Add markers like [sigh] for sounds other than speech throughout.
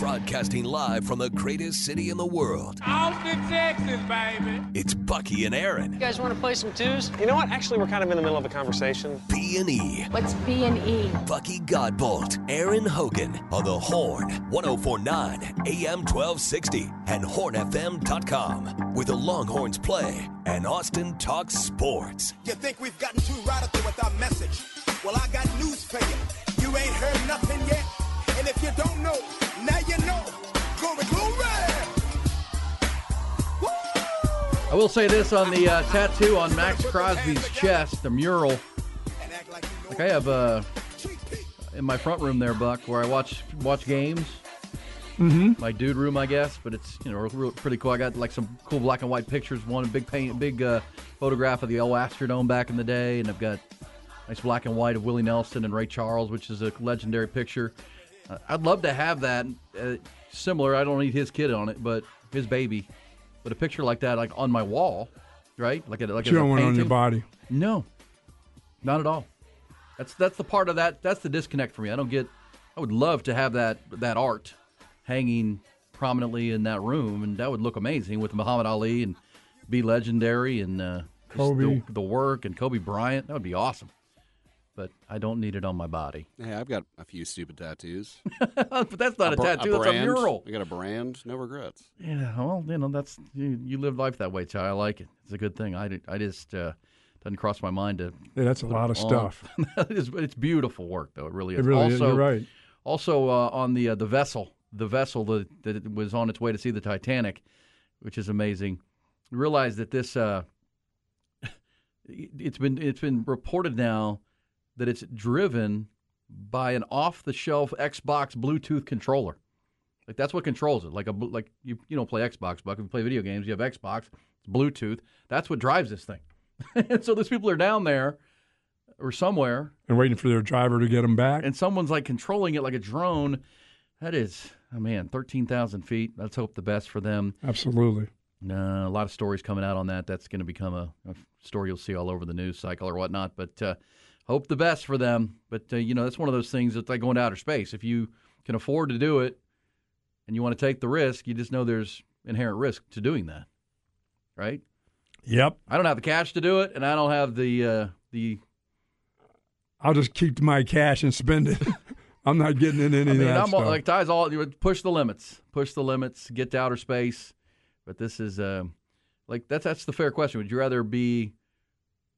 Broadcasting live from the greatest city in the world. Austin, Texas, baby. It's Bucky and Erin. You guys want to play some twos? You know what? Actually, we're kind of in the middle of a conversation. B and E. What's B and E? Bucky Godbolt, Erin Hogan on the Horn, 1049 AM 1260 and hornfm.com with the Longhorns play and Austin talks sports. You think we've gotten too radical with our message? Well, I got news for you. You ain't heard nothing yet. And if you don't know, now you know. Glory, glory! I will say this on the uh, tattoo on Maxx Crosby's chest, the mural. Like I have uh, in my front room there, Buck, where I watch watch games. Mm-hmm. My dude room, I guess, but it's you know real, pretty cool. I got like some cool black and white pictures. One a big paint, big uh, photograph of the old Astrodome back in the day, and I've got nice black and white of Willie Nelson and Ray Charles, which is a legendary picture. I'd love to have that uh, similar. I don't need his kid on it, but his baby. But a picture like that, like on my wall, right? Like a, like you a don't want it on your body. No, not at all. That's that's the part of that. That's the disconnect for me. I don't get. I would love to have that that art hanging prominently in that room, and that would look amazing with Muhammad Ali and be legendary and uh, Kobe. the, the work and Kobe Bryant. That would be awesome. But I don't need it on my body. Hey, I've got a few stupid tattoos. [laughs] but that's not a, br- tattoo. that's a mural. I got a brand. No regrets. Yeah, well, you know, that's you, you live life that way, child. I like it. It's a good thing. I, I just uh, doesn't cross my mind to. Yeah, that's a lot of on. stuff. [laughs] it is, it's beautiful work, though. It really is. It really also, is. You're right. Also, uh, on the uh, the vessel, the vessel that, that was on its way to see the Titanic, which is amazing. You realize that this uh, [laughs] it's been it's been reported now that it's driven by an off the shelf Xbox Bluetooth controller. Like that's what controls it. Like a like you you don't play Xbox, but if you play video games, you have Xbox, it's Bluetooth. That's what drives this thing. [laughs] and so those people are down there or somewhere And waiting for their driver to get them back. and someone's like controlling it like a drone. That is, oh man, thirteen thousand feet. Let's hope the best for them. Absolutely. Uh, a lot of stories coming out on that. That's going to become a, a story you'll see all over the news cycle or whatnot. But uh, hope the best for them. But uh, you know, that's one of those things that's like going to outer space. If you can afford to do it and you want to take the risk, you just know there's inherent risk to doing that, right? Yep. I don't have the cash to do it, and I don't have the uh, the I'll just keep my cash and spend it. [laughs] I'm not getting in any I mean, of that I'm stuff. like Ty's all you would push the limits, push the limits, get to outer space. But this is uh, like that's that's the fair question. Would you rather be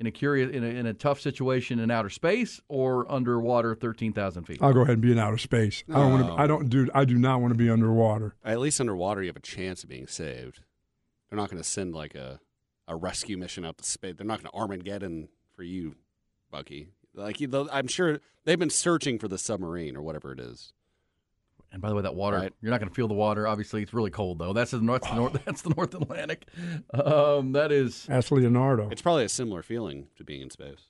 in a curious in a, in a tough situation in outer space or underwater, thirteen thousand feet? I'll go ahead and be in outer space. I don't want to. I don't do. I do not want to be underwater. At least underwater, you have a chance of being saved. They're not going to send like a, a rescue mission out to space. They're not going to Armageddon for you, Bucky. Like you- they'll- I'm sure they've been searching for the submarine or whatever it is. And by the way, that water Right. you're not going to feel the water. Obviously, it's really cold though. That's the north. north [laughs] that's the North Atlantic. Um, that is Ask Leonardo. It's probably a similar feeling to being in space.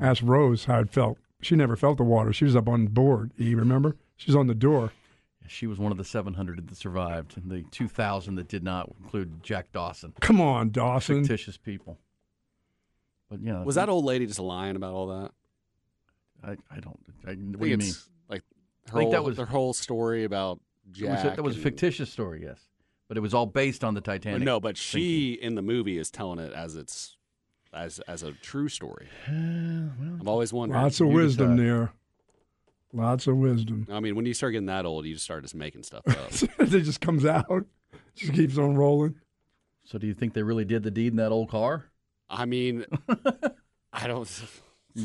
Ask Rose how it felt. She never felt the water. She was up on board. You remember? She's on the door. she was one of the 700 that survived, and the 2,000 that did not include Jack Dawson. Come on, Dawson. Fictitious people. But yeah, Was that old lady just lying about all that? I, I don't. I, I what think do you mean? It's I her think whole, that was- their whole story about It was Jack. a, that was a fictitious story, yes, but it was all based on the Titanic. no, but she in the movie is telling it as it's as as a true story. [sighs] I've always wondered. Lots of wisdom decide. there. Lots of wisdom. I mean, when you start getting that old, you just start just making stuff [laughs] up. it just comes out. Just keeps on rolling. So, do you think they really did the deed in that old car? I mean, [laughs] I don't.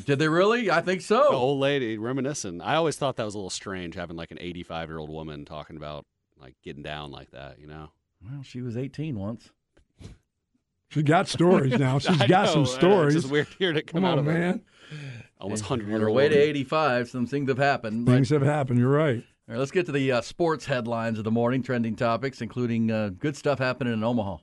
Did they really? I think so. The old lady reminiscing. I always thought that was a little strange having like an 85 year old woman talking about like getting down like that. You know. Well, she was 18 once. She got stories now. She's [laughs] I got know, some stories. It's just weird here to come, Come out on, of it. man. Almost hundred year her old. way to 85, some things have happened. but- Things have happened. You're right. All right, let's get to the uh, sports headlines of the morning, trending topics, including uh, good stuff happening in Omaha.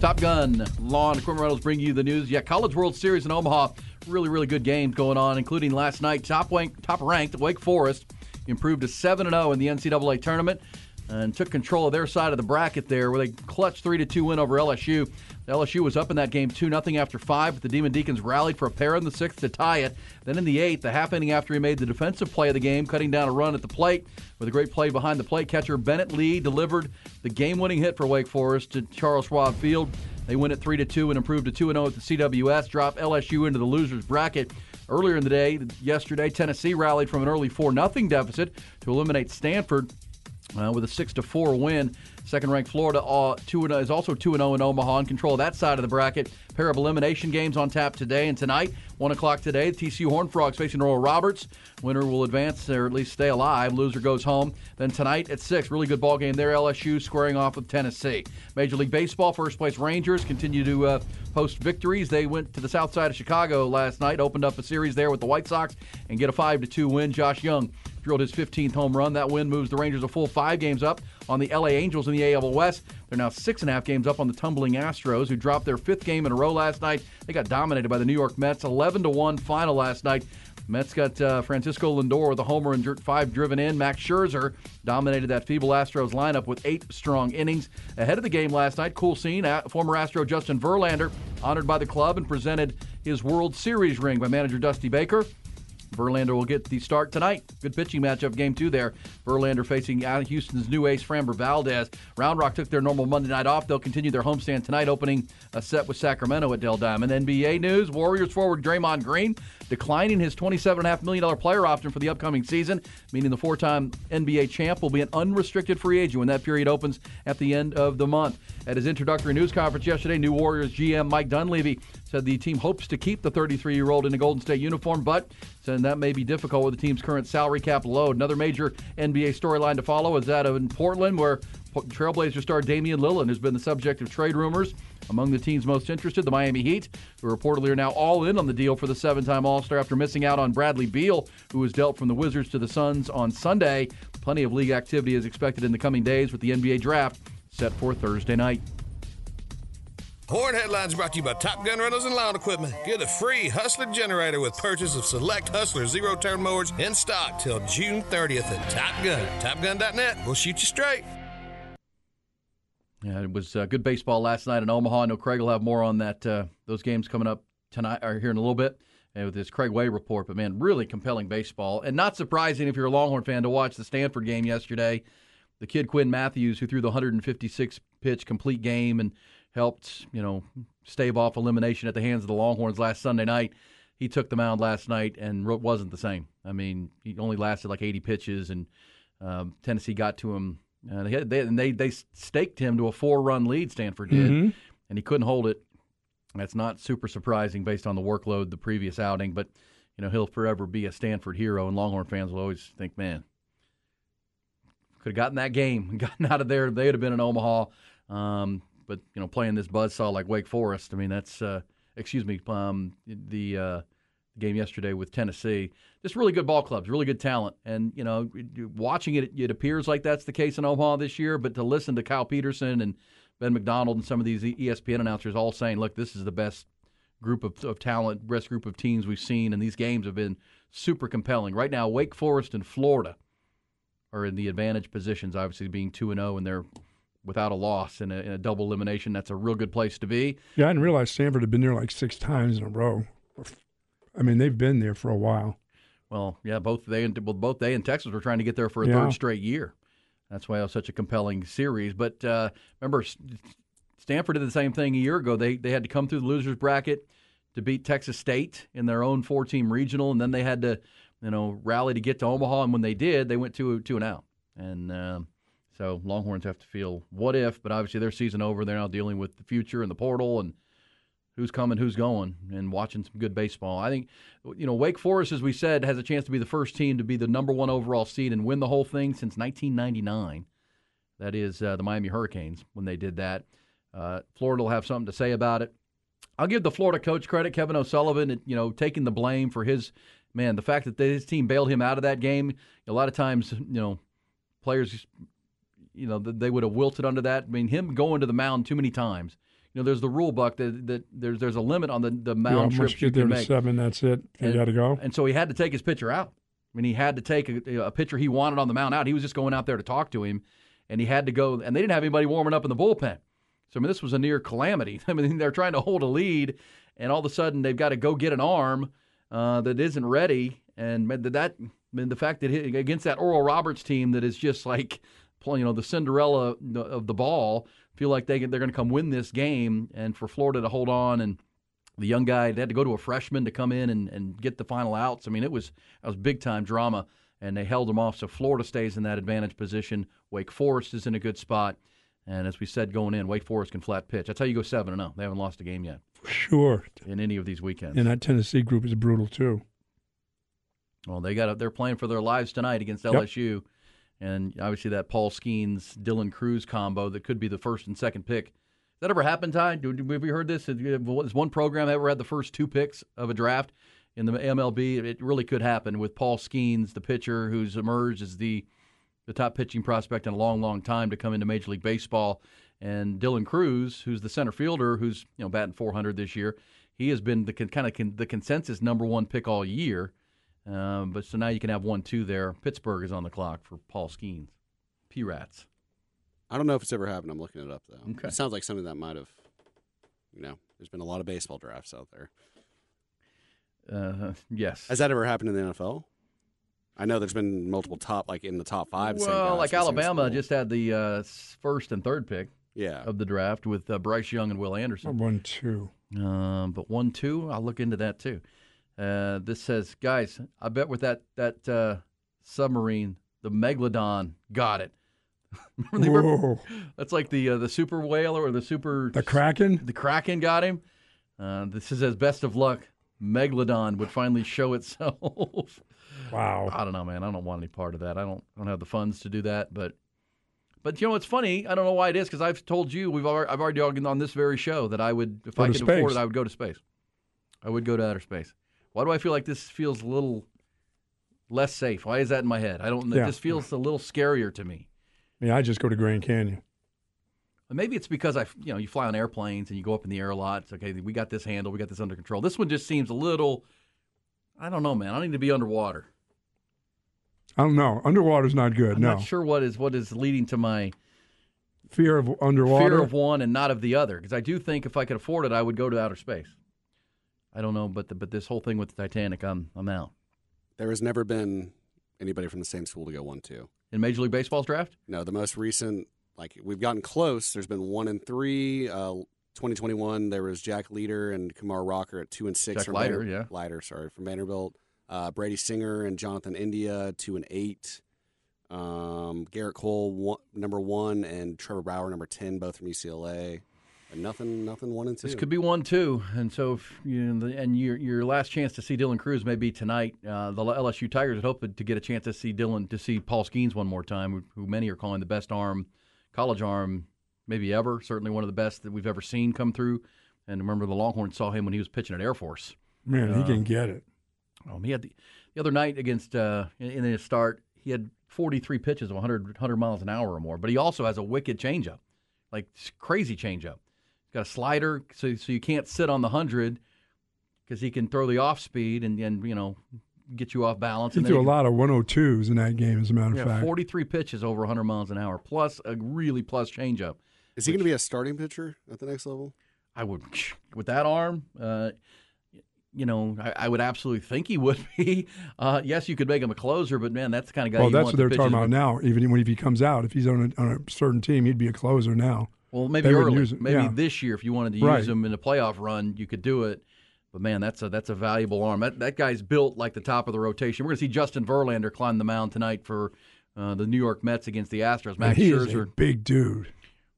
Top Gun Lawn Equipment Rentals bring you the news. Yeah, College World Series in Omaha. Really, really good games going on, including last night. Top rank, top ranked Wake Forest improved to seven and zero in the NCAA tournament. And took control of their side of the bracket there, where they clutched three to two win over LSU. LSU was up in that game two nothing after five, but the Demon Deacons rallied for a pair in the sixth to tie it. Then in the eighth, the half inning after he made the defensive play of the game, cutting down a run at the plate with a great play behind the plate catcher, Bennett Lee delivered the game-winning hit for Wake Forest to Charles Schwab Field. They win at three to two and improve to two and zero at the CWS. Drop LSU into the losers bracket. Earlier in the day, yesterday, Tennessee rallied from an early 4 0 deficit to eliminate Stanford uh, with a 6 to 4 win. Second ranked Florida uh, two and, is also 2 and 0 in Omaha and control of that side of the bracket. Pair of elimination games on tap today and tonight. 1 o'clock today, TCU Horned Frogs facing Oral Roberts. Winner will advance or at least stay alive. Loser goes home. Then tonight at 6, really good ball game there. LSU squaring off with Tennessee. Major League Baseball, first place Rangers continue to uh, post victories. They went to the south side of Chicago last night, opened up a series there with the White Sox, and get a 5 to 2 win. Josh Jung drilled his 15th home run. That win moves the Rangers a full five games up on the LA Angels in the AL West. They're now six and a half games up on the tumbling Astros, who dropped their fifth game in a row last night. They got dominated by the New York Mets, 11 to one final last night. Mets got uh, Francisco Lindor with a homer and five driven in. Max Scherzer dominated that feeble Astros lineup with eight strong innings. Ahead of the game last night, cool scene. Former Astro Justin Verlander honored by the club and presented his World Series ring by manager Dusty Baker. Verlander will get the start tonight. Good pitching matchup, game two there. Verlander facing Houston's new ace, Framber Valdez. Round Rock took their normal Monday night off. They'll continue their homestand tonight, opening a set with Sacramento at Dell Diamond. NBA news Warriors forward Draymond Green declining his $27.5 million player option for the upcoming season, meaning the four time NBA champ will be an unrestricted free agent when that period opens at the end of the month. At his introductory news conference yesterday, new Warriors GM Mike Dunleavy said the team hopes to keep the 33 year old in a Golden State uniform, but said that may be difficult with the team's current salary cap load. Another major NBA storyline to follow is that in Portland, where Trailblazer star Damian Lillard has been the subject of trade rumors. Among the teams most interested, the Miami Heat, who reportedly are now all in on the deal for the seven time All Star after missing out on Bradley Beal, who was dealt from the Wizards to the Suns on Sunday. Plenty of league activity is expected in the coming days with the NBA draft set for Thursday night. Horn Headlines brought to you by Top Gun Rentals and Lawn Equipment. Get a free Hustler generator with purchase of select Hustler zero turn mowers in stock till June 30th at Top Gun. TopGun.net. We'll shoot you straight. Yeah, it was uh, good baseball last night in Omaha. I know Craig will have more on that. Uh, those games coming up tonight or here in a little bit uh, with his Craig Way report. But man, really compelling baseball, and not surprising if you're a Longhorn fan to watch the Stanford game yesterday. The kid Quinn Matthews, who threw the 156 pitch complete game and helped you know stave off elimination at the hands of the Longhorns last Sunday night. He took the mound last night and wasn't the same. I mean, he only lasted like 80 pitches, and um, Tennessee got to him uh, they, had, they, and they they staked him to a four run lead. Stanford did, Mhm. and he couldn't hold it. That's not super surprising based on the workload the previous outing, but you know he'll forever be a Stanford hero, and Longhorn fans will always think, man, could have gotten that game, [laughs] gotten out of there. They'd have been in Omaha, um, but you know playing this buzzsaw like Wake Forest. I mean that's uh, excuse me, um, the uh, game yesterday with Tennessee. Just really good ball clubs, really good talent, and you know, watching it, it appears like that's the case in Omaha this year. But to listen to Kyle Peterson and Ben McDonald and some of these ESPN announcers all saying, "Look, this is the best group of, of talent, best group of teams we've seen, and these games have been super compelling." Right now, Wake Forest and Florida are in the advantage positions, obviously being two and zero, and they're without a loss in a, in a double elimination. That's a real good place to be. Yeah, I didn't realize Stanford had been there like six times in a row. I mean, they've been there for a while. Well, yeah, both they and well, both they and Texas were trying to get there for a Yeah. third straight year. That's why it was such a compelling series. But uh, remember, Stanford did the same thing a year ago. They they had to come through the losers bracket to beat Texas State in their own four team regional, and then they had to you know rally to get to Omaha. And when they did, they went two two and out. And um, so Longhorns have to feel what if, but obviously their season over. They're now dealing with the future and the portal and who's coming, who's going, and watching some good baseball. I think, you know, Wake Forest, as we said, has a chance to be the first team to be the number one overall seed and win the whole thing since 1999. That is uh, the Miami Hurricanes when they did that. Uh, Florida will have something to say about it. I'll give the Florida coach credit, Kevin O'Sullivan, you know, taking the blame for his man. The fact that his team bailed him out of that game. A lot of times, you know, players, you know, they would have wilted under that. I mean, him going to the mound too many times. You know, there's the rule book that, that there's there's a limit on the the mound trips you you get there can to make. seven, that's it. You got to go. And so he had to take his pitcher out. I mean, he had to take a, a pitcher he wanted on the mound out. He was just going out there to talk to him, and he had to go, and they didn't have anybody warming up in the bullpen. So I mean, this was a near calamity. [laughs] I mean, they're trying to hold a lead, and all of a sudden they've got to go get an arm uh, that isn't ready, and that I mean, the fact that he, against that Oral Roberts team that is just like you know the Cinderella of the ball, feel like they they're going to come win this game, and for Florida to hold on and the young guy they had to go to a freshman to come in and, and get the final outs. I mean, it was it was big time drama, and they held them off. So Florida stays in that advantage position. Wake Forest is in a good spot, and as we said going in, Wake Forest can flat pitch. That's how you go seven and zero. They haven't lost a game yet. For sure. In any of these weekends. And that Tennessee group is brutal too. Well, they got a, they're playing for their lives tonight against LSU, yep. And obviously that Paul Skenes Dylan Crews combo that could be the first and second pick. Has that ever happened, Ty? Have you heard this? Has one program ever had the first two picks of a draft in the MLB? It really could happen with Paul Skenes, the pitcher who's emerged as the the top pitching prospect in a long, long time to come into Major League Baseball, and Dylan Crews, who's the center fielder, who's you know batting 400 this year. He has been the kind of con, the consensus number one pick all year. Um, but so now you can have one two there. Pittsburgh is on the clock for Paul Skenes. P Rats. I don't know if it's ever happened. I'm looking it up though. Okay. It sounds like something that might have. You know, there's been a lot of baseball drafts out there. Uh, yes. Has that ever happened in the NFL? I know there's been multiple top, like in the top five. Well, like Alabama just had the uh, first and third pick. Yeah. Of the draft with uh, Bryce Young and Will Anderson. One two. Um, but one two, I'll look into that too. Uh, this says, guys, I bet with that that uh, submarine, the Megalodon got it. [laughs] Whoa. that's like the uh, the super whale or the super the Kraken. The Kraken got him. Uh, this is as best of luck. Megalodon would finally show itself. [laughs] Wow. I don't know, man. I don't want any part of that. I don't. I don't have the funds to do that. But, but you know, it's funny. I don't know why it is because I've told you we've already, I've already argued on this very show that I would, if go I could space. afford it, I would go to space. I would go to outer space. Why do I feel like this feels a little less safe? Why is that in my head? I don't. Yeah. It just feels a little scarier to me. Yeah, I just go to Grand Canyon. Maybe it's because I, you know, you fly on airplanes and you go up in the air a lot. It's okay. We got this handled. We got this under control. This one just seems a little. I don't know, man. I need to be underwater. I don't know. Underwater's not good. I'm no. not sure what is what is leading to my fear of underwater. fear of one and not of the other. Because I do think if I could afford it, I would go to outer space. I don't know, but the, but this whole thing with the Titanic, I'm I'm out. There has never been anybody from the same school to go one two in Major League Baseball's draft. No, the most recent, like we've gotten close. There's been one and three. Uh, 2021, there was Jack Leiter and Kumar Rocker at two and six. Jack Leiter, Vander- yeah. Leiter, sorry, from Vanderbilt. Uh, Brady Singer and Jonathan India, two and eight. Um, Gerrit Cole, one, number one, and Trevor Bauer, number ten, both from UCLA. And nothing, nothing one and two. This could be one two, and so if, you know, the, and your your last chance to see Dylan Crews may be tonight. Uh, the LSU Tigers had hoped to get a chance to see Dylan to see Paul Skenes one more time, who many are calling the best arm, college arm, maybe ever. Certainly one of the best that we've ever seen come through. And remember, the Longhorns saw him when he was pitching at Air Force. Man, he can get it. Um, he had the, the other night against uh, in, in his start, he had 43 pitches of 100, 100 miles an hour or more. But he also has a wicked changeup, like crazy changeup. He's got a slider, so so you can't sit on the hundred because he can throw the off speed and, and you know get you off balance. He and threw a then lot of 102s in that game, as a matter of yeah, fact. 43 pitches over 100 miles an hour, plus a really plus changeup. Is he going to be a starting pitcher at the next level? I would, [sniffs] with that arm, uh, you know, I, I, would absolutely think he would be. [laughs] Uh, yes, you could make him a closer, but man, that's the kind of guy. Well, you that's want what they're the talking about now. Even when if he comes out, if he's on a, on a certain team, he'd be a closer now. Well, maybe early, maybe yeah. this year, if you wanted to Right. use him in a playoff run, you could do it. But man, that's a that's a valuable arm. That that guy's built like the top of the rotation. We're going to see Justin Verlander climb the mound tonight for uh, the New York Mets against the Astros. Max he is a Scherzer. big dude.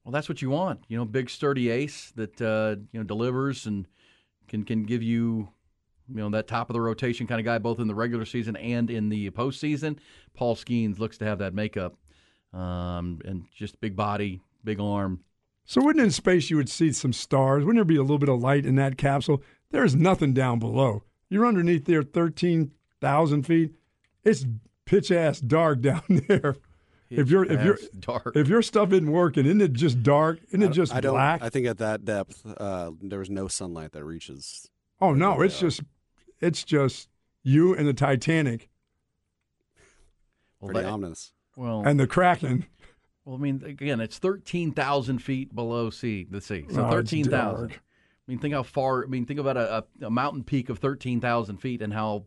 Well, that's what you want. You know, big sturdy ace that uh, you know delivers and can can give you you know that top of the rotation kind of guy both in the regular season and in the postseason. Paul Skenes looks to have that makeup um, and just big body, big arm. So wouldn't in space you would see some stars? Wouldn't there be a little bit of light in that capsule? There's nothing down below. You're underneath there, thirteen thousand feet. It's pitch ass dark [laughs] down there. if you're if you're dark. if your stuff isn't working, isn't it just dark? Isn't it just I black? I think at that depth, uh, there was no sunlight that reaches. oh no, it's just it's just you and the Titanic Well, Pretty that- ominous. well, and the Kraken. Well, I mean, again, it's thirteen thousand feet below sea, the sea. So Oh, thirteen thousand. I mean, think how far. I mean, think about a, a, a mountain peak of thirteen thousand feet and how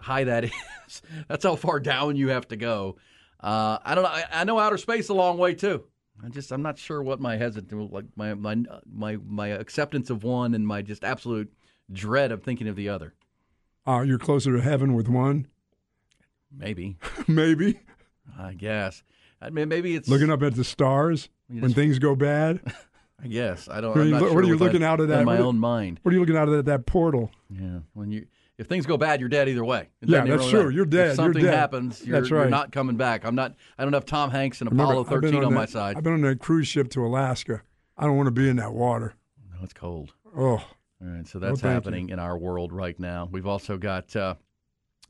high that [laughs] is. That's how far down you have to go. Uh, I don't know. I, I know outer space a long way too. I just I'm not sure what my hesitant like my my my my acceptance of one and my just absolute dread of thinking of the other. Uh, you're closer to heaven with one, Maybe, [laughs] maybe. I guess. I mean, maybe it's Looking up at the stars You when just- things go bad. [laughs] I guess I don't. What are I'm you not lo- sure what are you what looking out of that? In my What- own mind. What are you looking out of that, that portal? Yeah, when you if things go bad, you're dead either way. It Yeah, that's true. You're dead. If You're something dead. happens, you're, That's you're not coming back. I'm not. I don't have Tom Hanks and Remember, Apollo I've 13 on, that- my side. I've been on a cruise ship to Alaska. I don't want to be in that water. No, it's cold. Oh, All right, so that's you. happening in our world right now. We've also got uh,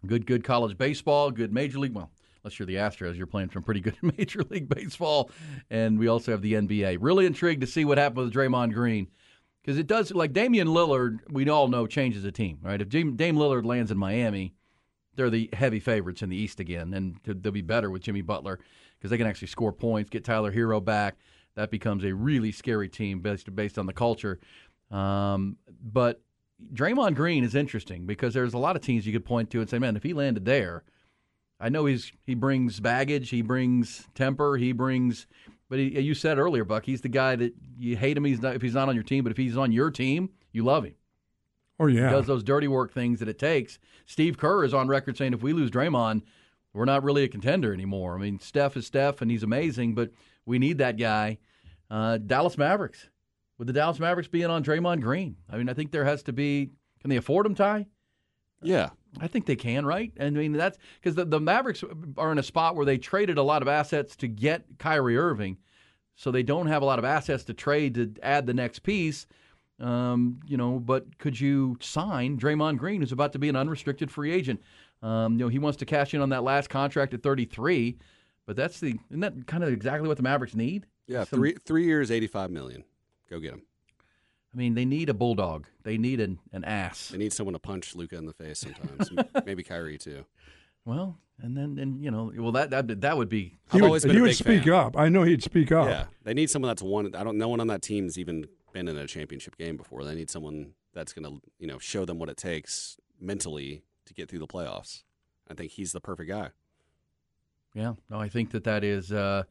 good, good college baseball, good major league. Well, unless you're the Astros, you're playing some pretty good [laughs] major league baseball, and we also have the NBA. Really intrigued to see what happens with Draymond Green because it does. Like Damian Lillard, we all know changes a team, right? If Dame, Dame Lillard lands in Miami, they're the heavy favorites in the East again, and they'll be better with Jimmy Butler because they can actually score points, get Tyler Herro back. That becomes a really scary team based based on the culture. Um, but Draymond Green is interesting because there's a lot of teams you could point to and say, man, if he landed there, I know he's he brings baggage, he brings temper, he brings. But he, you said earlier, Buck, he's the guy that you hate him. He's not if he's not on your team, but if he's on your team, you love him. oh yeah. He does those dirty work things that it takes. Steve Kerr is on record saying if we lose Draymond, we're not really a contender anymore. I mean, Steph is Steph, and he's amazing, but we need that guy. Uh, Dallas Mavericks. With the Dallas Mavericks being on Draymond Green, I mean, I think there has to be. Can they afford him, Ty? Yeah. I think they can, right? I mean, that's because the, the Mavericks are in a spot where they traded a lot of assets to get Kyrie Irving, so they don't have a lot of assets to trade to add the next piece. Um, you know, but could you sign Draymond Green, who's about to be an unrestricted free agent? Um, you know, he wants to cash in on that last contract at 33, but that's the isn't that kind of exactly what the Mavericks need? Yeah. Some- Three three years, eighty five million. Go get him. I mean, they need a bulldog. They need an, an ass. They need someone to punch Luka in the face sometimes. [laughs] Maybe Kyrie too. Well, and then and you know, well that that that would be he I've would, been he a would big speak fan. up. I know he'd speak up. Yeah, they need someone that's won. I don't. No one on that team's even been in a championship game before. They need someone that's going to, you know, show them what it takes mentally to get through the playoffs. I think he's the perfect guy. Yeah, no, I think that that is uh,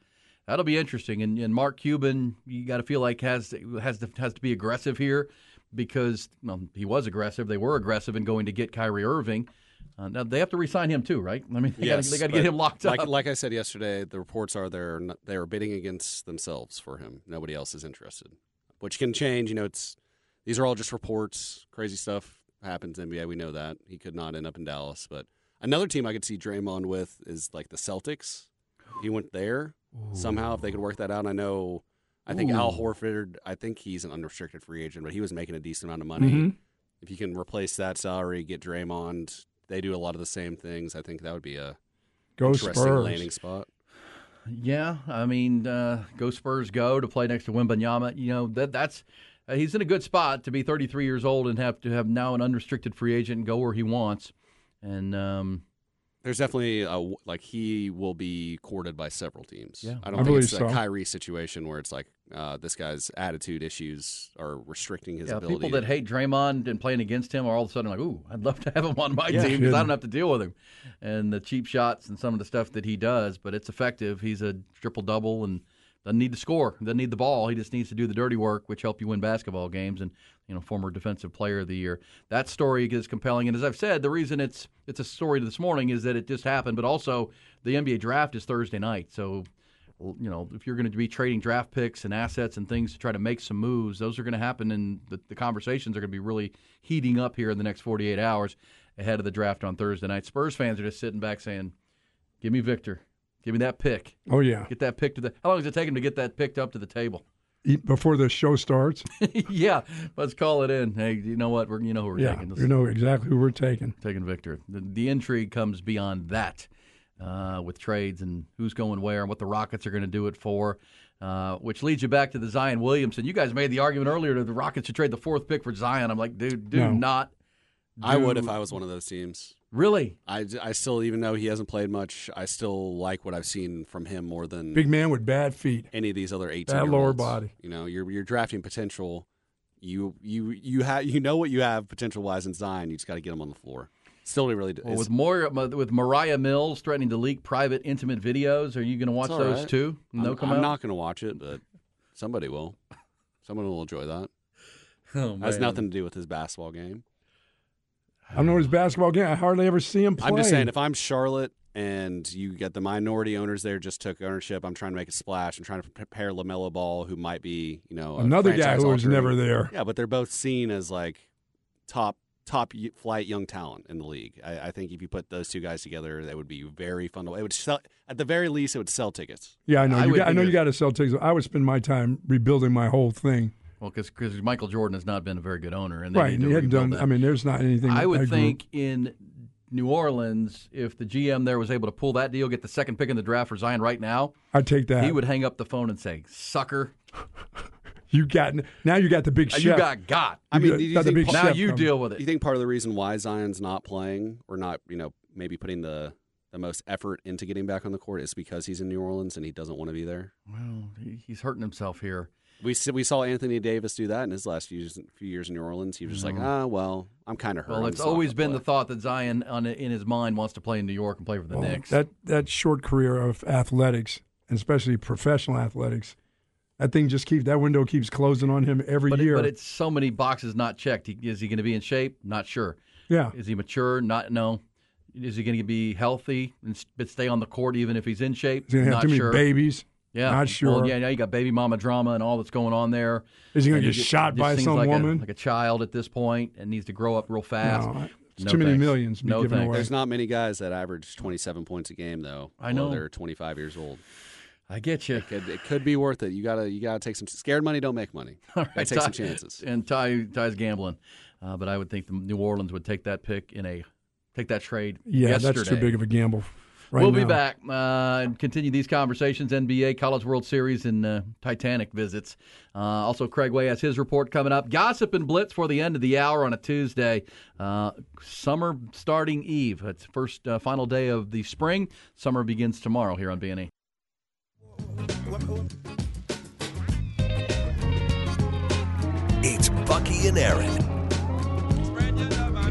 that'll be interesting. And, and Mark Cuban, you got to feel like has has to, has to be aggressive here because well, he was aggressive. They were aggressive in going to get Kyrie Irving. Uh, now they have to resign him too, right? I mean, they yes, got to get him locked like, up. Like I said yesterday, the reports are they're not, they are bidding against themselves for him. Nobody else is interested, which can change. You know, it's these are all just reports. Crazy stuff happens in NBA. We know that he could not end up in Dallas, but another team I could see Draymond with is like the Celtics. He went there somehow if they could work that out. I know. I think Al Horford. I think he's an unrestricted free agent, but he was making a decent amount of money. Mhm. If you can replace that salary, get Draymond. They do a lot of the same things. I think that would be a Go interesting Spurs. landing spot. Yeah, I mean, uh, go Spurs, go to play next to Wembanyama. You know that that's uh, he's in a good spot to be 33 years old and have to have now an unrestricted free agent and go where he wants. And um, There's definitely a, like he will be courted by several teams. Yeah. I don't I think believe it's so. a Kyrie situation where it's like uh, this guy's attitude issues are restricting his yeah, ability. people that hate Draymond and playing against him are all of a sudden like, "Ooh, I'd love to have him on my Yeah. team because I don't have to deal with him." And the cheap shots and some of the stuff that he does, but it's effective. He's a triple double and doesn't need to score, doesn't need the ball. He just needs to do the dirty work, which help you win basketball games. And you know, former defensive player of the year. That story is compelling, and as I've said, the reason it's it's a story this morning is that it just happened, but also the NBA draft is Thursday night, so you know, if you're going to be trading draft picks and assets and things to try to make some moves, those are going to happen, and the, the conversations are going to be really heating up here in the next 48 hours ahead of the draft on Thursday night. Spurs fans are just sitting back saying, "Give me Victor, give me that pick, Oh yeah. get that pick to the." How long does it take him to get that picked up to the table? Before the show starts. [laughs] yeah, let's call it in. Hey, you know what? We're you know who we're yeah, taking. Let's- you know exactly who we're taking. taking Victor. The, the intrigue comes beyond that uh, with trades and who's going where and what the Rockets are going to do it for, uh, which leads you back to the Zion Williamson. You guys made the argument earlier that the Rockets should trade the fourth pick for Zion. I'm like, dude, do No. not. I would if I was one of those teams. Really? I, I still, even though he hasn't played much, I still like what I've seen from him more than Big man with bad feet. any of these other eighteen. Bad lower body. You know, you're you're drafting potential. You you you have you know what you have potential wise in Zion. You just got to get him on the floor. Still, really. Well, with more uh, with Moriah Mills threatening to leak private, intimate videos, are you going to watch those right. too? No, I'm, come I'm out. not going to watch it, but somebody will. Someone will enjoy that. [laughs] Oh, Has nothing to do with his basketball game. I don't know his basketball game. I hardly ever see him play. I'm just saying, if I'm Charlotte and you get the minority owners there, just took ownership. I'm trying to make a splash. I'm trying to prepare Lamelo Ball, who might be, you know, Another guy who was never there. Yeah, but they're both seen as like top top flight young talent in the league. I, I think if you put those two guys together, that would be very fun. To, it would sell at the very least, it would sell tickets. Yeah, I know. I you got, I know you got to sell tickets. I would spend my time rebuilding my whole thing. Well, because Michael Jordan has not been a very good owner, and they Right, need and to he hadn't done. that. I mean, there's not anything. I would grew- think in New Orleans, if the GM there was able to pull that deal, get the second pick in the draft for Zion right now, I'd take that. he would hang up the phone and say, "Sucker, [laughs] You got now. You got the big uh, chef. you got got." I mean, you got the big now chef you coming. deal with Do you think part of the reason why Zion's not playing or not, you know, maybe putting the the most effort into getting back on the court is because he's in New Orleans and he doesn't want to be there? Well, he's hurting himself here. We s- we saw Anthony Davis do that in his last few years, few years in New Orleans. He was just like, ah, well, I'm kind of hurt. Mm-hmm. Well, it's always gonna been the thought that Zion, on, in his mind, wants to play in New York and play for the Well, Knicks. That that short career of athletics, and especially professional athletics, that thing just keeps that window keeps closing on him every but, it- year. but it's so many boxes not checked. He, is he going to be in shape? Not sure. yeah, Is he mature? Not no. Is he going to be healthy and but stay on the court even if he's in shape? he's gonna have Not too many sure. babies. Yeah, not sure. Well, yeah, now you got baby mama drama and all that's going on there. Is he gonna And get shot just by seems some like woman? A, like a child at this point and needs to grow up real fast. No, it's No too many thanks. millions to be No given thanks. away. There's not many guys that average 27 points a game though. I know. they're 25 years old. I get you. It could, it could be worth it. You gotta you gotta take some scared money. Don't make money. [laughs] All right, Gotta right, take some chances. And Ty Ty's gambling, uh, but I would think the New Orleans would take that pick in a take that trade. yeah, yesterday. that's too big of a gamble. Right we'll be back uh, and continue these conversations. NBA, College World Series, and uh, Titanic visits. Uh, also, Craig Way has his report coming up. Gossip and Blitz for the end of the hour on a Tuesday. Uh, summer starting eve. It's first uh, final day of the spring. Summer begins tomorrow here on E. BNE. It's Bucky and Erin.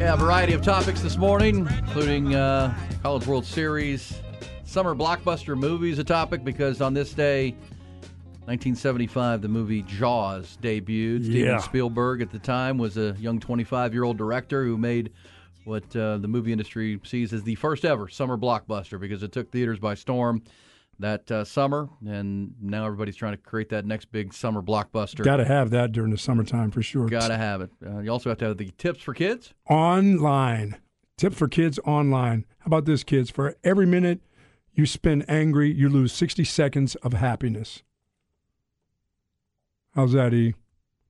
Yeah, a variety of topics this morning, including uh, College World Series, summer blockbuster movies, a topic because on this day, 1975, the movie Jaws debuted. Steven Yeah. Spielberg at the time was a young 25 year old director who made what uh, the movie industry sees as the first ever summer blockbuster because it took theaters by storm that uh, summer, and now everybody's trying to create that next big summer blockbuster. Got to have that during the summertime for sure. Gotta have it. Uh, you also have to have the tips for kids. online. Tip for kids online. How about this, kids? For every minute you spend angry, you lose 60 seconds of happiness. How's that, E?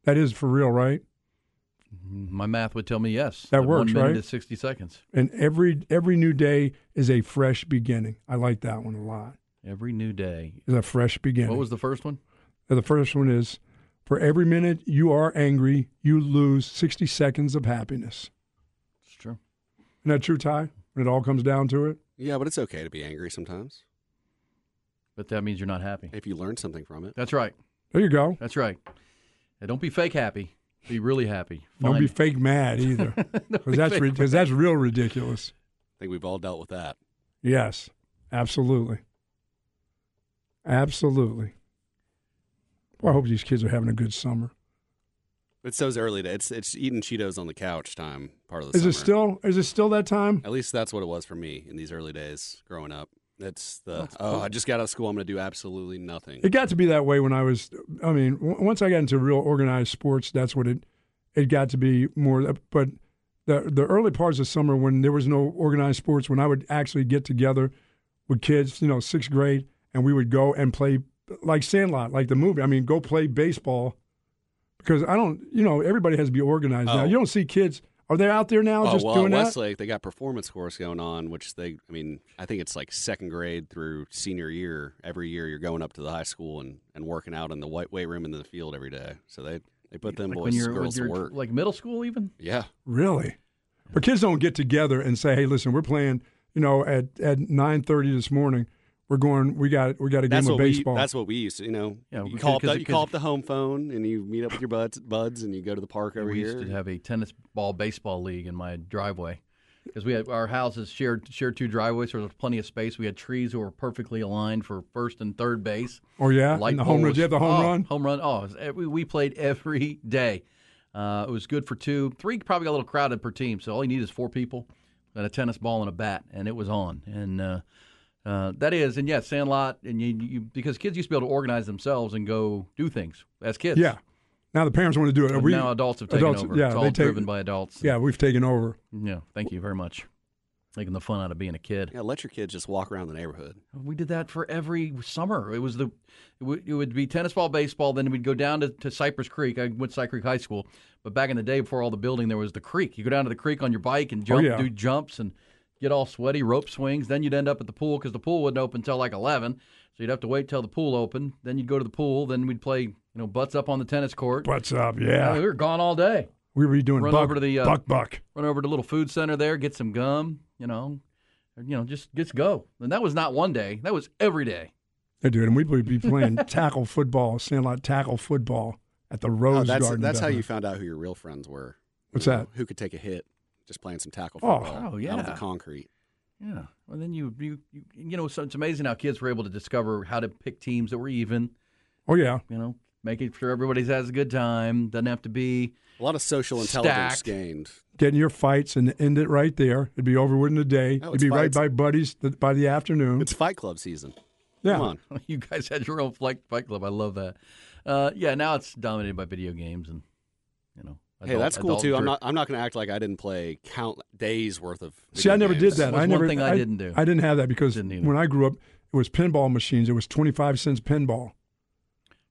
That is for real, right? My math would tell me yes. That One works, minute right? is 60 seconds. And every every new day is a fresh beginning. I like that one a lot. Every new day. Is a fresh beginning. What was the first one? The first one is for every minute you are angry, you lose 60 seconds of happiness. It's true. Isn't that true, Ty? When it all comes down to it? Yeah, but it's okay to be angry sometimes But that means you're not happy. if you learn something from it. That's right. There you go. That's right. And don't be fake happy. Be really happy. Don't be fake mad [laughs] either. Because that's, fake because that's real ridiculous. I think we've all dealt with that. Yes, absolutely. Absolutely. Well, I hope these kids are having a good summer. It's so early days. It's it's eating Cheetos on the couch time. Part of the Is it still is it still that time? At least that's what it was for me in these early days growing up. It's the oh, I just got out of school. I'm going to do absolutely nothing. It got to be that way when I was. I mean, w- once I got into real organized sports, that's what it. It got to be more. Uh, but the the early parts of summer when there was no organized sports, when I would actually get together with kids, you know, sixth grade, and we would go and play like Sandlot, like the movie. I mean, go play baseball because I don't. You know, everybody has to be organized now. Oh. You don't see kids. Are they out there now oh just well, doing that? Westlake they got performance course going on, which they I mean I think it's like second grade through senior year. Every year you're going up to the high school and, and working out in the white weight room in the field every day. So they they put them like boys when you're, girls to you're work. like middle school even? yeah, Really? But kids don't get together and say, "Hey, listen, we're playing. You know, at at nine thirty this morning, we're going. We got we got a game That's of baseball. we. That's what we used to. You know, Yeah, you we- call up the, you call up the home phone and you meet up with your buds, buds, and you go to the park over we here. used to have a tennis ball baseball league in my driveway because we had our houses shared shared two driveways, so there was plenty of space. We had trees that were perfectly aligned for first and third base. oh yeah, Light and the home run. poles. Did you have the home Oh, run? Home run. Oh, was every, we played every day. Uh, it was good for two. Three probably got a little crowded per team, so all you need is four people and a tennis ball and a bat, and it was on. And uh, uh, that is, and yeah, Sandlot, and you, you because kids used to be able to organize themselves and go do things as kids. Yeah. Now the parents want to do it. But We- now adults have taken adults- over. Yeah, it's they all take- driven by adults. Yeah, we've taken over. Yeah, thank you very much. Taking the fun out of being a kid. yeah, let your kids just walk around the neighborhood. We did that for every summer. It was the, it would, it would be tennis ball, baseball. Then we'd go down to, to Cypress Creek. I went to Cypress Creek High School, but back in the day, before all the building, there was the creek. You go down to the creek on your bike and jump, yeah. do jumps, and get all sweaty, rope swings. Then you'd end up at the pool because the pool wouldn't open until like eleven, so you'd have to wait till the pool opened. Then you'd go to the pool. Then we'd play, you know, butts up on the tennis court. What's up? Uh, Yeah, we were gone all day. we were doing Run buck, over to the, uh, buck buck. Run over to the little food center there, get some gum. You know, or, you know, just just go. And that was not one day. That was every day. Yeah, dude, and we'd be playing [laughs] tackle football, Sandlot tackle football at the Rose Oh, that's Garden. that's how you found out who your real friends were. What's You know, that? Who could take a hit just playing some tackle Oh. football Oh, out of yeah. the concrete. Yeah. Well, then you you you, you know, so it's amazing how kids were able to discover how to pick teams that were even. Oh yeah, You know, making sure everybody has a good time. Doesn't have to be. A lot of social intelligence Stacked. gained. get in your fights and end it right there. It'd be over within a day. No, You'd be fine. right by buddies by the afternoon. It's Fight Club season. yeah, Come on. [laughs] You guys had your own flight fight club. I love that. Uh, yeah. Now it's dominated by video games and you know. Hey, that's cool adult too. I'm not. I'm not going to act like I didn't play count days worth of. See, I never games. did that. was I one thing I didn't do. I didn't have that because when I grew up, it was pinball machines. It was twenty five cents pinball.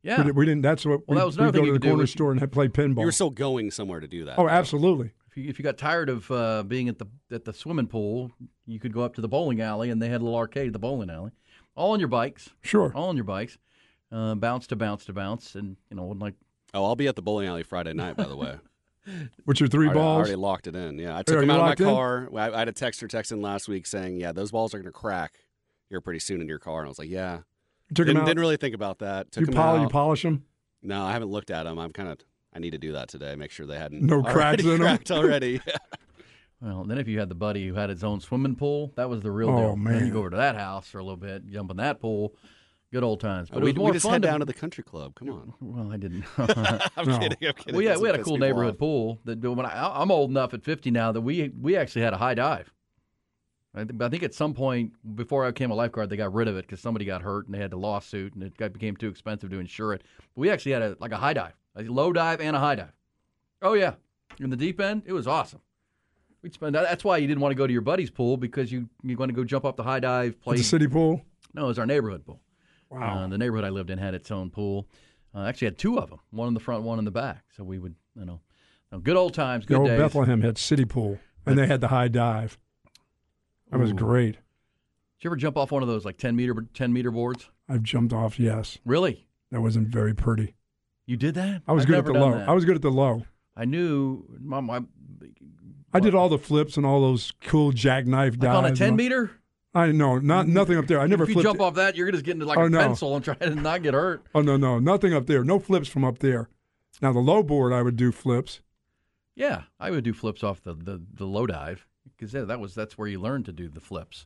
Yeah. We, did- we didn't. That's what. Well, we, that was we'd another go to the corner store and play pinball. You were still going somewhere to do that. oh, absolutely. If you, if you got tired of uh, being at the at the swimming pool, you could go up to the bowling alley, and they had a little arcade at the bowling alley, all on your bikes, Sure. all on your bikes, uh, bounce to bounce to bounce, and you know, like Oh, I'll be at the bowling alley Friday night. By the way, [laughs] With your three I already, I already locked it in. Yeah, I took them out of my car. I, I had a texter text in last week saying, "Yeah, those balls are going to crack here pretty soon in your car." And I was like, "Yeah." You took 'em didn't, out. didn't really think about that. Took you, them pol- you polish them. no, I haven't looked at them. I'm kind of. I need to do that today. Make sure they hadn't No cracks in 'em? cracked already. [laughs] well, then if you had the buddy who had his own swimming pool, that was the real Oh, deal. Then man. you go over to that house for a little bit, jump in that pool, good old times. But we, it was we more just fun head to, down to the country club. Come on. [laughs] Well, I didn't. [laughs] I'm No. kidding. I'm kidding. well, yeah, we had a cool neighborhood off. pool. That when I, I'm old enough at 50 now that we we actually had a high dive. I, th- I think at some point before I became a lifeguard, they got rid of it because somebody got hurt and they had a lawsuit and it got, became too expensive to insure it. But we actually had a like a high dive, a low dive and a high dive. Oh yeah, in the deep end, it was awesome. We'd spend. That's why you didn't want to go to your buddy's pool because you you want to go jump off the high dive. At Play. the city pool. No, it was our neighborhood pool. Wow. Uh, the neighborhood I lived in had its own pool. Uh, actually, had two of them, one in the front, one in the back. So we would, you know, no, good old times, The old days. Bethlehem had city pool, and they had the high dive. That was Ooh. great. Did you ever jump off one of those like ten meter ten meter boards? I've jumped off. Yes, Really? that wasn't very pretty. You did that? I was I've good at the low. that. I was good at the low. I knew my, my I did all the flips and all those cool jackknife like dives. on a ten meter. I know, not nothing up there. I never if you jump off that, you're just getting into like Oh, a no. pencil and trying to not get hurt. Oh no, no, nothing up there. No flips from up there. Now the low board, I would do flips. Yeah, I would do flips off the the, the low dive because yeah, that was that's where you learn to do the flips.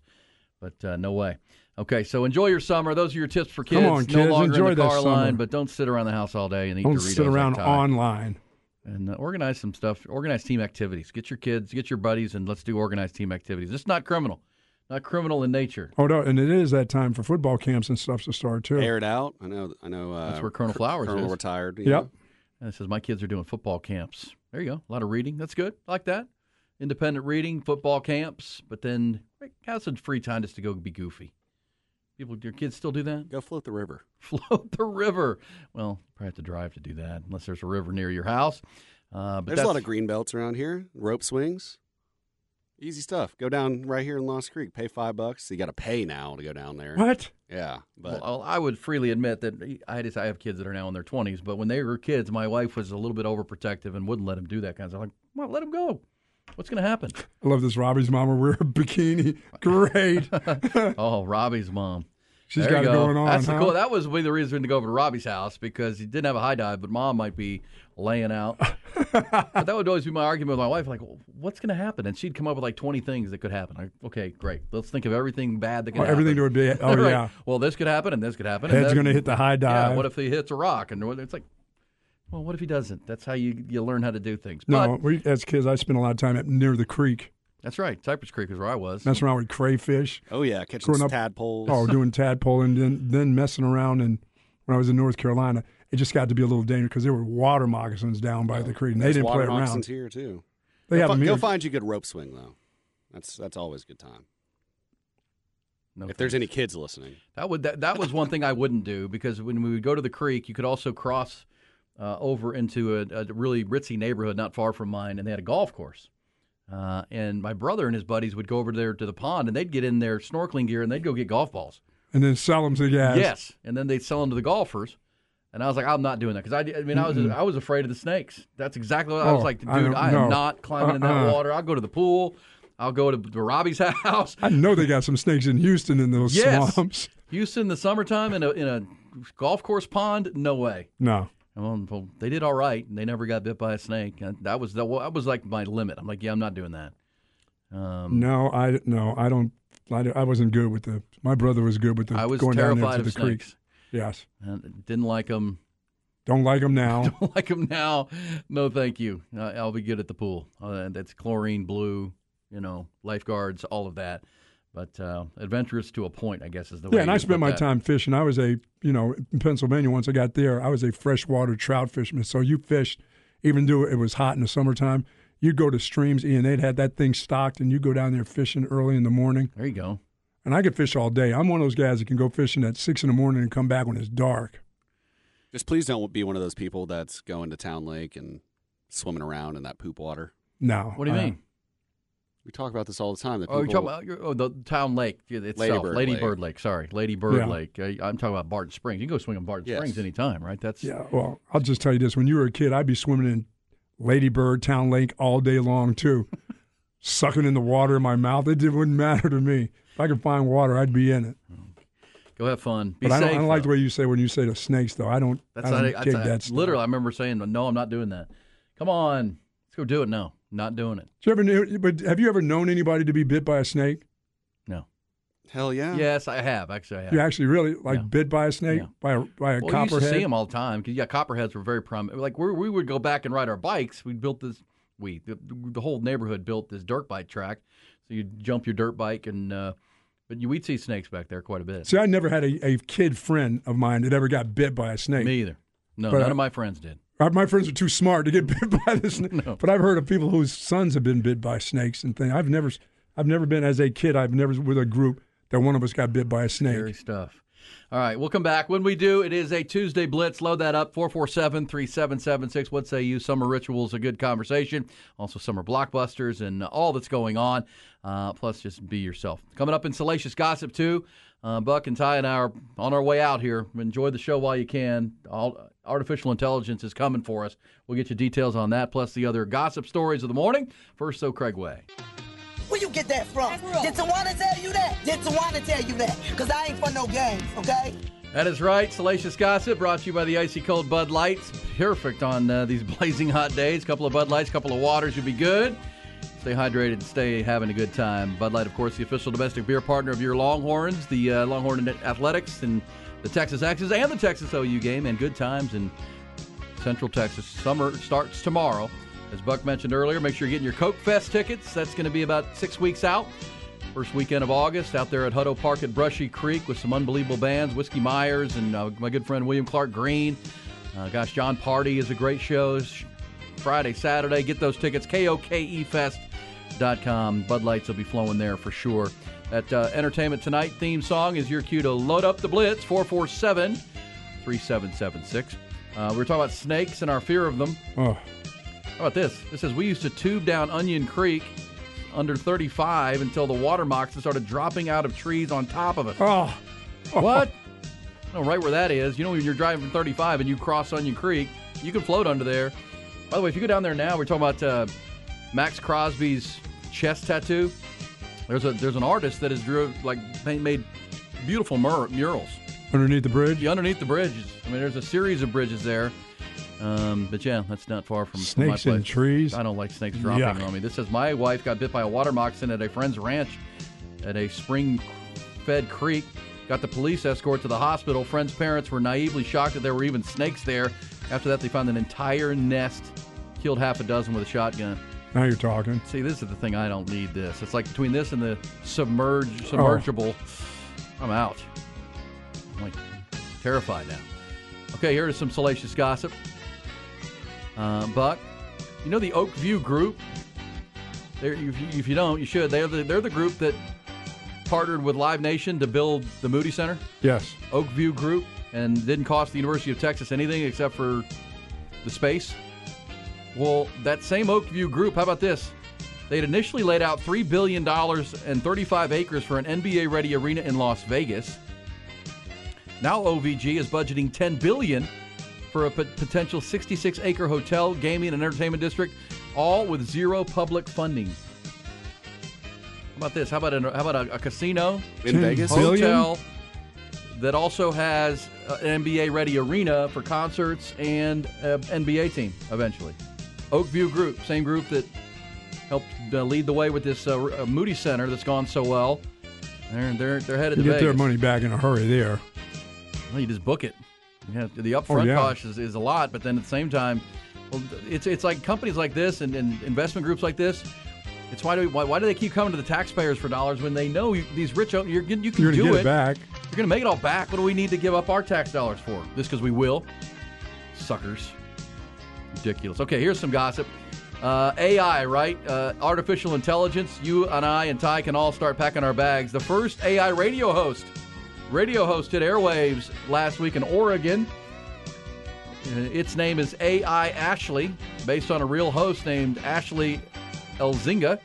But uh, no way. Okay, so enjoy your summer. Those are your tips for kids. Come on, no kids, longer enjoy in the car summer. line, but don't sit around the house all day and eat Don't Doritos sit around online. and uh, organize some stuff. Organize team activities. Get your kids, get your buddies, and let's do organized team activities. It's not criminal, not criminal in nature. Oh no, and it is that time for football camps and stuff to start too. Air it out. I know. I know. Uh, That's where Colonel Flowers Colonel is. retired. you Yep. know. And it says my kids are doing football camps. There you go. A lot of reading. That's good. I like that. Independent reading, football camps, but then wait, have some free time just to go be goofy. People, your kids still do that? Go float the river. [laughs] Float the river. Well, you probably have to drive to do that unless there's a river near your house. Uh, but There's a lot of green belts around here. Rope swings. Easy stuff. Go down right here in Lost Creek. Pay five bucks. You got to pay now to go down there. What? Yeah, but Well, I would freely admit that I just I have kids that are now in their twenties, but when they were kids, my wife was a little bit overprotective and wouldn't let them do that kind of stuff. Like, well, let them go. What's going to happen? I love this Robbie's mom will wear a bikini. [laughs] Great. [laughs] oh, Robbie's mom. She's There got it go. going on. That's huh? cool. That was the reason to go over to Robbie's house because he didn't have a high dive, but mom might be laying out. [laughs] but that would always be my argument with my wife. Like, well, what's going to happen? And she'd come up with like 20 things that could happen. Like, okay, great. Let's think of everything bad that could Oh, happen. everything that would be- oh, [laughs] Right. yeah. Well, this could happen and this could happen. Head's gonna hit the high dive. Yeah. What if he hits a rock? And it's like, well, what if he doesn't? That's how you you learn how to do things. no, we, as kids, I spent a lot of time up near the creek, that's right. Cypress Creek is where I was. messing around with crayfish. Oh yeah, catching Growing up- tadpoles. Oh, doing [laughs] tadpole and then, then messing around. And when I was in North Carolina, it just got to be a little dangerous because there were water moccasins down by the creek, and they didn't play around. moccasins here too. They you'll, have fi- you'll find you a good rope swing though. That's that's always a good time. No if there's any kids listening, That would that, that was one thing I wouldn't do because when we would go to the creek, you could also cross uh, over into a, a really ritzy neighborhood not far from mine, and they had a golf course. Uh, and my brother and his buddies would go over there to the pond, and they'd get in their snorkeling gear and they'd go get golf balls. and then sell them to guys. Yes, and then they'd sell them to the golfers. And I was like, I'm not doing that because I, I mean, I was I was afraid of the snakes. That's exactly what I was Oh, like, dude. I, I am know. not climbing in that Uh-uh. water. I'll go to the pool. I'll go to, to Robbie's [laughs] house. I know they got some snakes in Houston in those Yes. swamps. Houston in the summertime in a in a golf course pond? No way. No. Well, they did all right, and they never got bit by a snake. And that was the, that was like my limit. I'm like, yeah, I'm not doing that. Um, No, I no, I don't. I, I wasn't good with the. My brother was good with the I was going down terrified to of the snakes. Yes, And didn't like them. don't like them now. [laughs] Don't like them now. No, thank you. I'll be good at the pool. Uh, that's chlorine blue. You know, lifeguards, all of that. But uh, adventurous to a point, I guess, is the way. yeah, and I spent my that. time fishing. I was a you know in Pennsylvania. Once I got there, I was a freshwater trout fisherman. So you fished, even though it was hot in the summertime. You'd go to streams, and they'd had that thing stocked, and you go down there fishing early in the morning. There you go. And I could fish all day. I'm one of those guys that can go fishing at six in the morning and come back when it's dark. just please don't be one of those people that's going to Town Lake and swimming around in that poop water. No. What do you uh, mean? We talk about this all the time. That Oh, you're talking about you're, oh, the town lake itself, Lady Bird Lady Lake. Bird Lake. Sorry, Lady Bird Yeah. Lake. Uh, I'm talking about Barton Springs. You can go swing on Barton Yes. Springs anytime, right? That's Yeah, well, I'll just tell you this: when you were a kid, I'd be swimming in Lady Bird Town Lake all day long too, [laughs] sucking in the water in my mouth. It didn't- wouldn't matter to me. If I could find water, I'd be in it. Go have fun. Be But I don't. I don't like the way you say when you say the snakes, though. I don't. That's I don't not, dig that's that literally. I remember saying, "No, I'm not doing that." Come on, let's go do it. No, not doing it. You ever knew, but have you ever known anybody to be bit by a snake? No. hell yeah. Yes, I have actually. I have. You actually really like Yeah. bit by a snake Yeah. by a by a well, we used copperhead? see them all the time because yeah, copperheads were very prominent. Like we we would go back and ride our bikes. We built this. We the, the whole neighborhood built this dirt bike track. So you would jump your dirt bike and. Uh, but you, we'd see snakes back there quite a bit. See, I never had a, a kid friend of mine that ever got bit by a snake. Me either. No, But none I- of my friends did. Uh, My friends are too smart to get [laughs] bit by snake. No. But I've heard of people whose sons have been bit by snakes and things. I've never, I've never been as a kid. I've never with a group that one of us got bit by a snake. Scary stuff. All right, we'll come back. When we do, it is a Tuesday Blitz. Load that up 447 3776. What say you? Summer rituals, a good conversation. Also, summer blockbusters and all that's going on. Uh, plus, just be yourself. Coming up in Salacious Gossip, too. Uh, Buck and Ty and I are on our way out here. Enjoy the show while you can. All, artificial intelligence is coming for us. We'll get you details on that, plus the other gossip stories of the morning. First, so Craig Way. Where you get that from? Did Tawana tell you that? Did Tawana tell you that? Because I ain't for no games, okay? That is right. Salacious Gossip brought to you by the Icy Cold Bud Lights. Perfect on uh, these [laughs] blazing hot days. A Couple of Bud Lights, a couple of waters would be good. Stay hydrated and stay having a good time. Bud Light, of course, the official domestic beer partner of your Longhorns, the uh, Longhorn Athletics, and the Texas Exes, and the Texas OU game, and good times in Central Texas. Summer starts tomorrow. As Buck mentioned earlier, make sure you're getting your KOKEFest tickets. That's going to be about six weeks out. First weekend of August out there at Hutto Park at Brushy Creek with some unbelievable bands, Whiskey Myers and uh, my good friend William Clark Green. Uh, gosh, Jon Pardi is a great show. Friday, Saturday. Get those tickets, KOKEFest.com. Bud Lights will be flowing there for sure. That uh, Entertainment Tonight theme song is your cue to load up the Blitz, 447 3776. Uh, we were talking about snakes and our fear of them. Oh, How about this? This says we used to tube down Onion Creek under 35 until the water moccasins started dropping out of trees on top of us. oh, What? Know right where that is. You know when you're driving from 35 and you cross Onion Creek, you can float under there. By the way, if you go down there now, we're talking about uh, Maxx Crosby's chest tattoo. There's a there's an artist that has drew like paint- made beautiful mur- murals Underneath the bridge? Yeah, underneath the bridges. I mean, there's a series of bridges there. Um, but yeah, that's not far from from my Snakes in place. trees? I don't like snakes dropping Yuck. on me. This says my wife got bit by a water moccasin at a friend's ranch at a spring-fed creek. Got the police escort to the hospital. Friend's parents were naively shocked that there were even snakes there. After that, they found an entire nest. Killed half a dozen with a shotgun. Now you're talking. See, this is the thing. I don't need this. It's like between this and the submerge submergible, I'm out. I'm like terrified now. Okay, here is some salacious gossip. Uh, Buck, you know the Oak View Group. They're, if, you, if you don't, you should. They're the, they're the group that partnered with Live Nation to build the Moody Center. Yes. Oak View Group, and didn't cost the University of Texas anything except for the space. Well, that same Oak View Group, how about this? They had initially laid out $3 billion and 35 acres for an NBA ready arena in Las Vegas. Now OVG is budgeting 10 billion for a pot- potential 66 acre hotel, gaming, and entertainment district, all with zero public funding. How about this? How about, an, how about a, a casino In 10 Vegas? hotel that also has uh, an NBA ready arena for concerts and an NBA team eventually? Oak View Group, same group that helped uh, lead the way with this uh, uh, Moody Center that's gone so well. They're they're they're headed You to get their money back in a hurry there. Well, you just book it. Yeah, the upfront Oh, yeah. cost is, is a lot, but then at the same time, well, it's it's like companies like this and, and investment groups like this. It's why do why, why do they keep coming to the taxpayers for dollars when they know you, these rich you're, you can You're do going to get it it back. You're gonna make it all back. What do we need to give up our tax dollars for? Just because we will? Suckers. Ridiculous. Okay, here's some gossip. Uh, AI, right? Uh, artificial intelligence. You and I and Ty can all start packing our bags. The first AI radio host, radio hosted airwaves last week in Oregon. Uh, Its name is AI Ashley, based on a real host named Ashley Elzinga.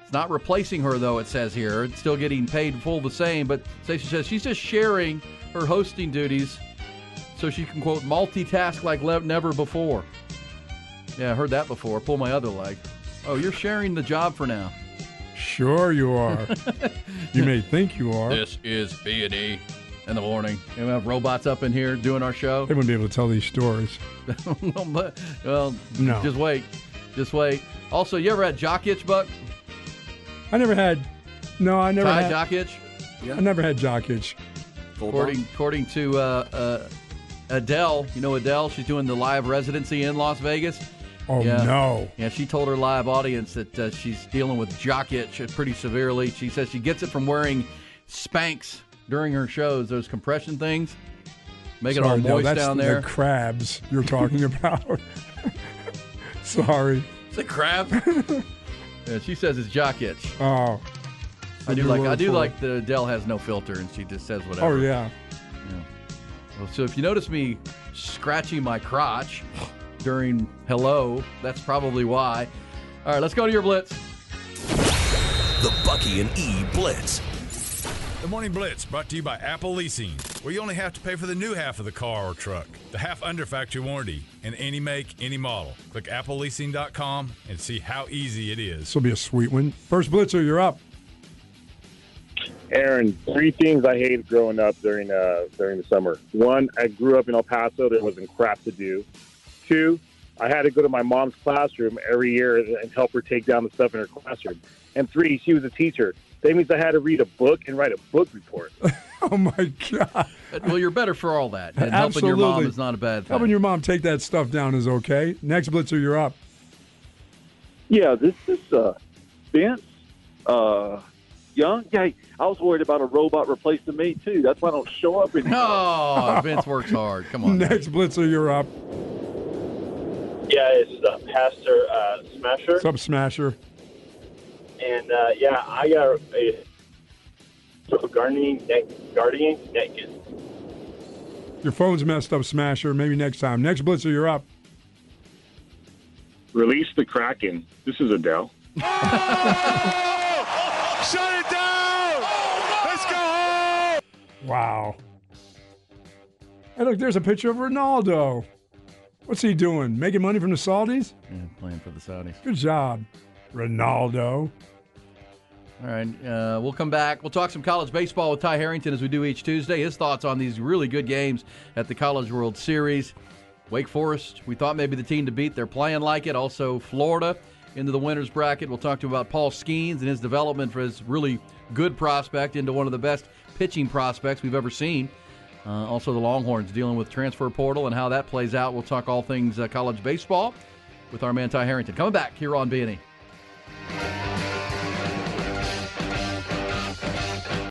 It's not replacing her, though, it says here. It's still getting paid full the same, but Stacey says she's just sharing her hosting duties so she can, quote, multitask like never before. Yeah, I heard that before. Pull my other leg. Oh, you're sharing the job for now. Sure you are. [laughs] you may think you are. This is B&E in the morning. And we have robots up in here doing our show. They wouldn't be able to tell these stories. [laughs] well, No. just wait. Just wait. Also, you ever had jock itch, Buck? I never had. No, I never Ty had. jock itch? Yeah. I never had jock itch. According, according to uh, uh, Adele, you know Adele, she's doing the live residency in Las Vegas. Oh, yeah. no. Yeah, she told her live audience that uh, she's dealing with jock itch pretty severely. She says she gets it from wearing Spanx during her shows, those compression things, make it all Sorry, no, moist that's down the there. crabs you're talking [laughs] about. Sorry. Is it crab? [laughs] yeah, she says it's jock itch. Oh. I do like I do like the Adele has no filter and she just says whatever. Oh yeah. Yeah. Well, so if you notice me scratching my crotch during hello, that's probably why. All right, let's go to your blitz. The Bucky and E Blitz. The Morning Blitz brought to you by Apple Leasing, where you only have to pay for the new half of the car or truck, the half under factory warranty, and any make, any model. Click appleleasing.com and see how easy it is. This will be a sweet one. First blitzer, you're up. Erin, three things I hated growing up during uh, during the summer. One, I grew up in El Paso. There wasn't crap to do. Two, I had to go to my mom's classroom every year and help her take down the stuff in her classroom. And three, she was a teacher. That means I had to read a book and write a book report. [laughs] Oh my God. Well, you're better for all that. And helping your mom is not a bad thing. Helping your mom take that stuff down is okay. Next blitzer, you're up. Yeah, this is uh, Vince uh, Young. Yeah, I was worried about a robot replacing me too. That's why I don't show up anymore. Oh, [laughs] Vince works hard. Come on. Next blitzer, you're up. Yeah, it's uh, Pastor uh, Smasher, Sub Smasher? and uh, yeah, I got a, a guardian neck, guardian naked. Your phone's messed up, Smasher. Maybe next time. Next blitzer, you're up. Release the Kraken. This is Adele. [laughs] Shut it down! Let's go home! Wow. Hey, look, there's a picture of Ronaldo. What's he doing? Making money from the Saudis? Yeah, playing for the Saudis. Good job. Ronaldo. All right, uh, we'll come back. We'll talk some college baseball with Ty Harrington as we do each Tuesday. His thoughts on these really good games at the College World Series. Wake Forest, we thought maybe the team to beat. They're playing like it. Also, Florida into the winners bracket. We'll talk to him about Paul Skenes and his development for his really good prospect into one of the best pitching prospects we've ever seen. Uh, also, the Longhorns dealing with transfer portal and how that plays out. We'll talk all things uh, college baseball with our man Ty Harrington. Coming back here on B&E.